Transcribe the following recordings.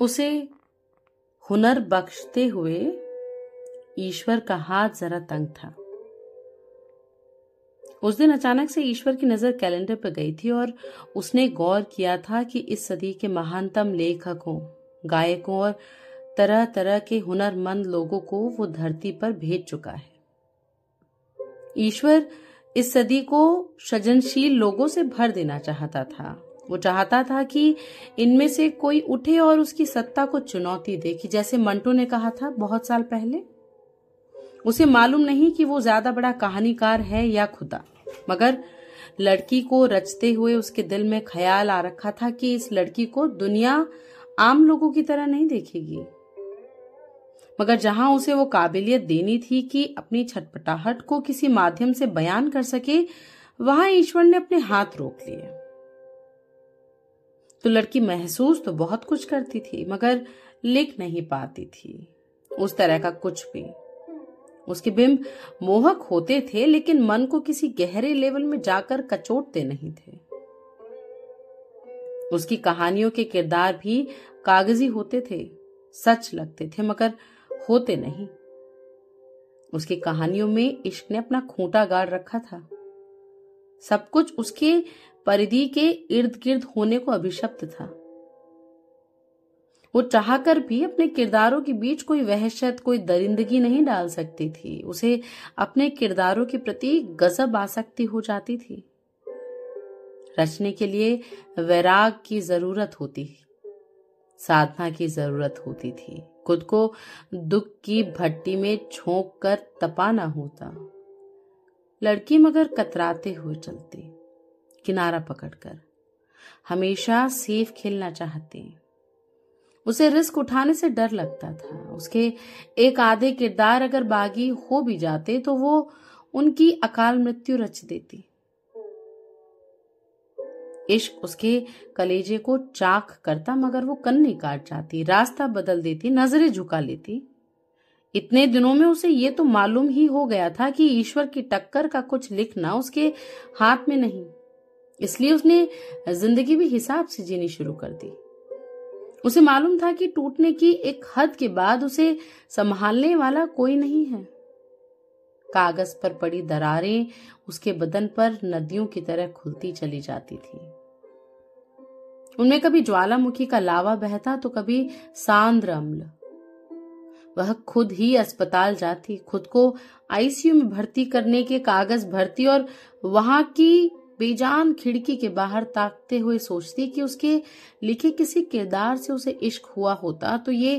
उसे हुनर बख्शते हुए ईश्वर का हाथ जरा तंग था। उस दिन अचानक से ईश्वर की नज़र कैलेंडर पर गई थी और उसने गौर किया था कि इस सदी के महानतम लेखकों, गायकों और तरह तरह के हुनरमंद लोगों को वो धरती पर भेज चुका है। ईश्वर इस सदी को सृजनशील लोगों से भर देना चाहता था। वो चाहता था कि इनमें से कोई उठे और उसकी सत्ता को चुनौती दे, कि जैसे मंटो ने कहा था बहुत साल पहले। उसे मालूम नहीं कि वो ज़्यादा बड़ा कहानीकार है या खुदा। मगर लड़की को रचते हुए उसके दिल में ख्याल आ रखा था कि इस लड़की को दुनिया आम लोगों की तरह नहीं देखेगी। मगर जहाँ उसे वो काबिलियत देनी थी कि अपनी छटपटाहट को किसी माध्यम से बयान कर सके, वहाँ ईश्वर ने अपने हाथ रोक लिए। तो लड़की महसूस तो बहुत कुछ करती थी, मगर लिख नहीं पाती थी। उस तरह का कुछ भी। उसके बिंब मोहक होते थे, लेकिन मन को किसी गहरे लेवल में जाकर कचोटते नहीं थे। उसकी कहानियों के किरदार भी कागज़ी होते थे, सच लगते थे, मगर होते नहीं। उसकी कहानियों में इश्क ने अपना खूंटा गाड़ रखा था। सब कुछ उसके परिधि के इर्द गिर्द होने को अभिशप्त था। वो चाहकर भी अपने किरदारों के बीच कोई वहशत, कोई दरिंदगी नहीं डाल सकती थी। उसे अपने किरदारों के प्रति गजब आसक्ति हो जाती थी। रचने के लिए वैराग की ज़रूरत होती साधना की ज़रूरत होती थी। खुद को दुख की भट्टी में छोंक कर तपाना होता। लड़की मगर कतराते हुए चलती, किनारा पकड़कर। हमेशा सेफ़ खेलना चाहती। उसे रिस्क उठाने से डर लगता था। उसके एक आधे किरदार अगर बागी हो भी जाते तो वो उनकी अकाल मृत्यु रच देती। इश्क उसके कलेजे को चाक करता, मगर वो कन्नी काट जाती, रास्ता बदल देती, नज़रें झुका लेती। इतने दिनों में उसे ये तो मालूम ही हो गया था कि ईश्वर की टक्कर का कुछ लिखना उसके हाथ में नहीं। इसलिए उसने ज़िंदगी भी हिसाब से जीनी शुरू कर दी। उसे मालूम था कि टूटने की एक हद के बाद उसे संभालने वाला कोई नहीं है। कागज़ पर पड़ी दरारें उसके बदन पर नदियों की तरह खुलती चली जाती थी। उनमें कभी ज्वालामुखी का लावा बहता तो कभी सांद्र अम्ल। वह खुद ही अस्पताल जाती, खुद को आईसीयू में भर्ती करने के कागज़ भरती और वहाँ की बेजान खिड़की के बाहर ताकते हुए सोचती कि उसके लिखे किसी किरदार से उसे इश्क हुआ होता। तो ये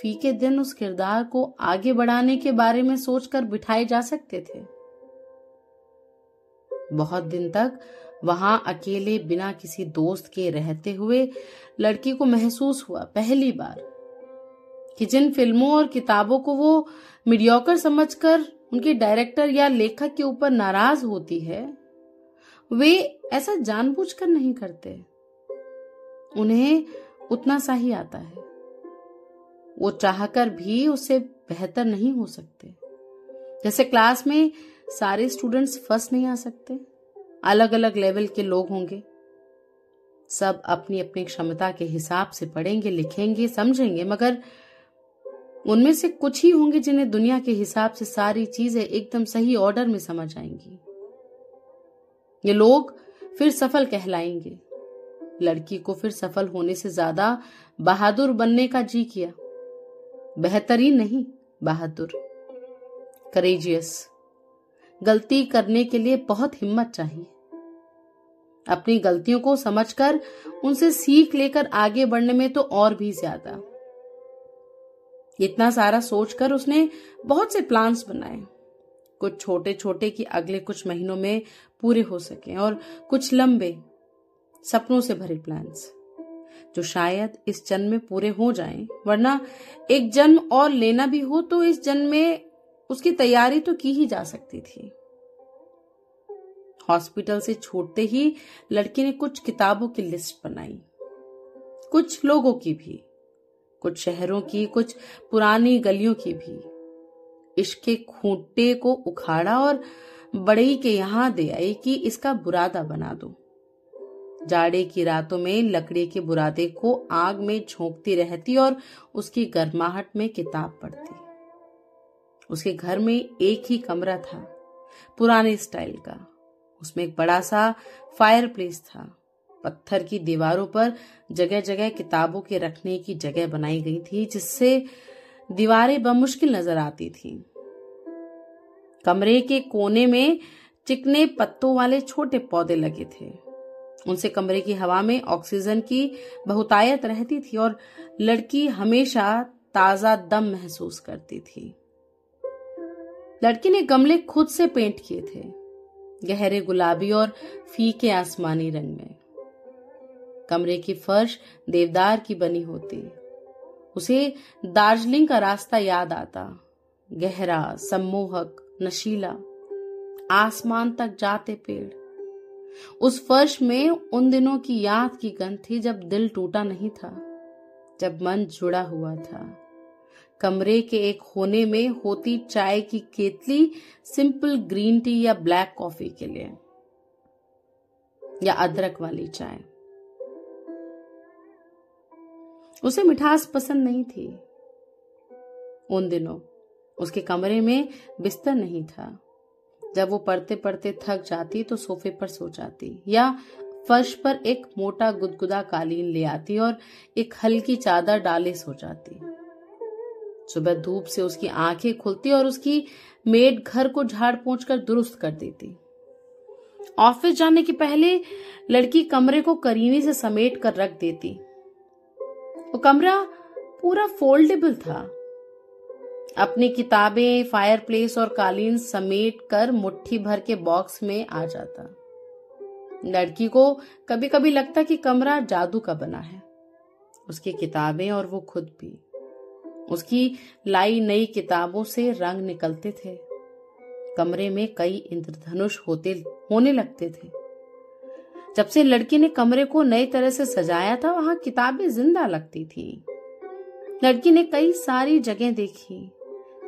फीके दिन उस किरदार को आगे बढ़ाने के बारे में सोचकर बिठाए जा सकते थे। बहुत दिन तक वहाँ अकेले बिना किसी दोस्त के रहते हुए लड़की को महसूस हुआ, पहली बार। कि जिन फ़िल्मों और किताबों को वो मीडियोकर समझकर उनके डायरेक्टर या लेखक के ऊपर नाराज़ होती है, वे ऐसा जानबूझकर नहीं करते। उन्हें उतना सा ही आता है। वो चाहकर भी उससे बेहतर नहीं हो सकते। जैसे क्लास में सारे स्टूडेंट्स फ़र्स्ट नहीं आ सकते। अलग अलग लेवल के लोग होंगे। सब अपनी अपनी क्षमता के हिसाब से पढ़ेंगे, लिखेंगे, समझेंगे, मगर उनमें से कुछ ही होंगे जिन्हें दुनिया के हिसाब से सारी चीज़ें एकदम सही ऑर्डर में समझ आएँगी। ये लोग फिर सफल कहलाएँगे। लड़की को फिर सफल होने से ज़्यादा बहादुर बनने का जी किया। बेहतरीन नहीं, बहादुर। करेजियस गलती करने के लिए बहुत हिम्मत चाहिए। अपनी गलतियों को समझकर उनसे सीख लेकर आगे बढ़ने में तो और भी ज़्यादा। इतना सारा सोचकर उसने बहुत से प्लान्स बनाए। कुछ छोटे छोटे कि अगले कुछ महीनों में पूरे हो सके और कुछ लंबे, सपनों से भरे प्लान्स जो शायद इस जन्म में पूरे हो जाएँ। वरना एक जन्म और लेना भी हो तो इस जन्म में उसकी तैयारी तो की ही जा सकती थी। हॉस्पिटल से छूटते ही लड़की ने कुछ किताबों की लिस्ट बनाई। कुछ लोगों की भी। कुछ शहरों की, कुछ पुरानी गलियों की भी। इश्क के खूंटे को उखाड़ा और बड़ई के यहाँ दे आई कि इसका बुरादा बना दो। जाड़े की रातों में लकड़ी के बुरादे को आग में झोंकती रहती और उसकी गर्माहट में किताब पढ़ती। उसके घर में एक ही कमरा था, पुराने स्टाइल का। उसमें एक बड़ा सा फायर प्लेस था। पत्थर की दीवारों पर जगह जगह किताबों के रखने की जगह बनाई गई थी, जिससे दीवारें बमुश्किल नज़र आती थी। कमरे के कोने में चिकने पत्तों वाले छोटे पौधे लगे थे। उनसे कमरे की हवा में ऑक्सीजन की बहुतायत रहती थी और लड़की हमेशा ताज़ा दम महसूस करती थी। लड़की ने गमले खुद से पेंट किए थे, गहरे गुलाबी और फीके आसमानी रंग में। कमरे की फर्श देवदार की बनी होती। उसे दार्जिलिंग का रास्ता याद आता। गहरा, सम्मोहक, नशीला, आसमान तक जाते पेड़। उस फर्श में उन दिनों की याद की गंध थी जब दिल टूटा नहीं था, जब मन जुड़ा हुआ था। कमरे के एक होने में होती चाय की केतली सिंपल ग्रीन टी या ब्लैक कॉफ़ी के लिए, या अदरक वाली चाय। उसे मिठास पसंद नहीं थी। उन दिनों उसके कमरे में बिस्तर नहीं था। जब वो पढ़ते पढ़ते थक जाती तो सोफे पर सो जाती या फर्श पर एक मोटा गुदगुदा कालीन ले आती और एक हल्की चादर डाले सो जाती। सुबह धूप से उसकी आँखें खुलती और उसकी मेड घर को झाड़ पोंछ कर दुरुस्त कर देती। ऑफ़िस जाने के पहले लड़की कमरे को करीने से समेट कर रख देती। वो कमरा पूरा फोल्डेबल था। अपनी किताबें फायरप्लेस और कालीन समेट कर मुट्ठी भर के बॉक्स में आ जाता। लड़की को कभी कभी लगता कि कमरा जादू का बना है। उसकी किताबें और वो खुद भी। उसकी लाई नई किताबों से रंग निकलते थे। कमरे में कई इंद्रधनुष होते, होने लगते थे। जब से लड़की ने कमरे को नई तरह से सजाया था, वहाँ किताबें ज़िंदा लगती थी। लड़की ने कई सारी जगह देखी।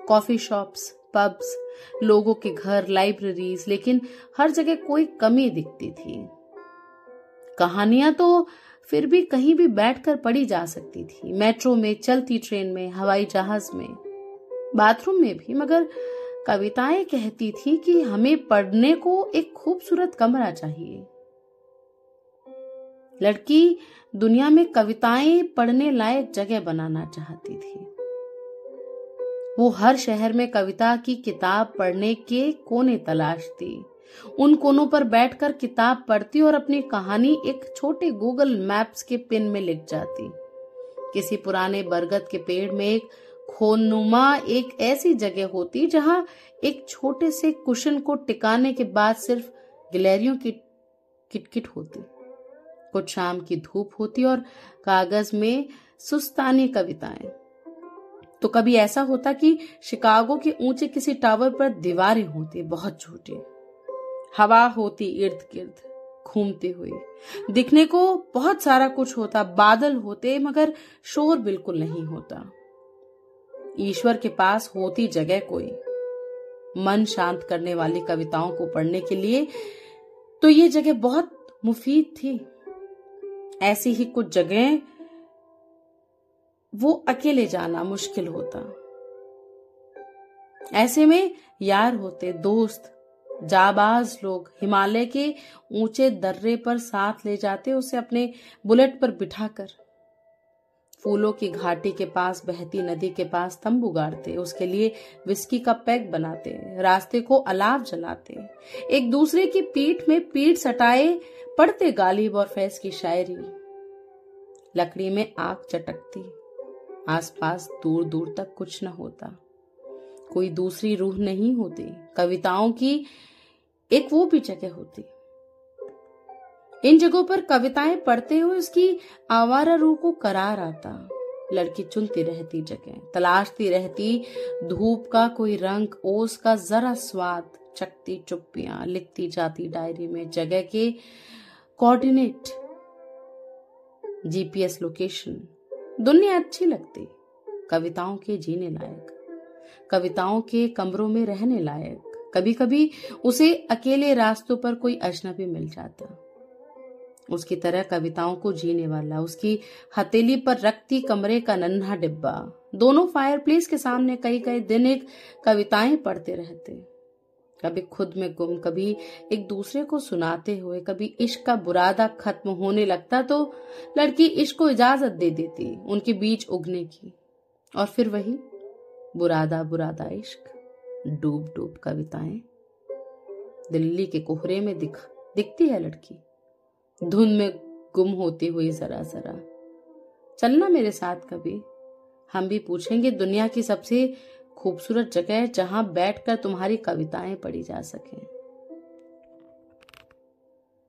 कॉफ़ी शॉप्स, पब्स, लोगों के घर, लाइब्रेरीज, लेकिन हर जगह कोई कमी दिखती थी। कहानियाँ तो फिर भी कहीं भी बैठकर पढ़ी जा सकती थी। मेट्रो में, चलती ट्रेन में, हवाई जहाज़ में, बाथरूम में भी, मगर कविताएँ कहती थी कि हमें पढ़ने को एक खूबसूरत कमरा चाहिए। लड़की दुनिया में कविताएँ पढ़ने लायक जगह बनाना चाहती थी। वो हर शहर में कविता की किताब पढ़ने के कोने तलाशती उन कोनों पर बैठकर किताब पढ़ती और अपनी कहानी एक छोटे गूगल मैप्स के पिन में लिख जाती। किसी पुराने बरगद के पेड़ में एक खोनुमा एक ऐसी जगह होती जहाँ एक छोटे से कुशन को टिकाने के बाद सिर्फ़ गिलहरियों की किटकिट होती। कुछ शाम की धूप होती और कागज़ में सुस्तानी कविताएँ। तो कभी ऐसा होता कि शिकागो के ऊँचे किसी टावर पर दीवारें होती, बहुत छोटी। हवा होती इर्द गिर्द घूमते हुए दिखने को बहुत सारा कुछ होता, बादल होते, मगर शोर बिल्कुल नहीं होता। ईश्वर के पास होती जगह कोई। मन शांत करने वाली कविताओं को पढ़ने के लिए तो ये जगह बहुत मुफीद थी। ऐसी ही कुछ जगह वो अकेले जाना मुश्किल होता। ऐसे में यार होते दोस्त, जाबाज लोग हिमालय के ऊँचे दर्रे पर साथ ले जाते, उसे अपने बुलेट पर बिठाकर। फूलों की घाटी के पास, बहती नदी के पास तंबू गाड़ते उसके लिए विस्की का पैक बनाते, रास्ते को अलाव जलाते। एक दूसरे की पीठ में पीठ सटाए, पढ़ते गालिब और फैज की शायरी। लकड़ी में आग चटकती, आसपास दूर दूर तक कुछ न होता। कोई दूसरी रूह नहीं होती, कविताओं की एक वो भी जगह होती। इन जगहों पर कविताएँ पढ़ते हुए उसकी आवारा रूह को करार आता। लड़की चुनती रहती जगह, तलाशती रहती। धूप का कोई रंग, ओस का जरा स्वाद। चकती चुप्पियाँ, लिखती जाती डायरी में जगह के कोऑर्डिनेट जीपीएस लोकेशन दुनिया अच्छी लगती। कविताओं के जीने लायक। कविताओं के कमरों में रहने लायक। कभी कभी उसे अकेले रास्तों पर कोई अजनबी मिल जाता। उसकी तरह कविताओं को जीने वाला, उसकी हथेली पर रखती कमरे का नन्हा डिब्बा। दोनों फायरप्लेस के सामने कई कई दिन एक कविताएँ पढ़ते रहते। कभी खुद में गुम, कभी एक दूसरे को सुनाते हुए, कभी इश्क का बुरादा खत्म होने लगता तो लड़की इश्क को इजाज़त दे देती, उनके बीच उगने की। और फिर वही बुरादा बुरादा इश्क डूब डूब कविताएँ। दिल्ली के कोहरे में दिख, दिखती है लड़की। धुंध में गुम होती हुई जरा जरा। चलना मेरे साथ कभी। हम भी पूछेंगे दुनिया की सबसे खूबसूरत जगह जहाँ बैठकर तुम्हारी कविताएँ पढ़ी जा सकें।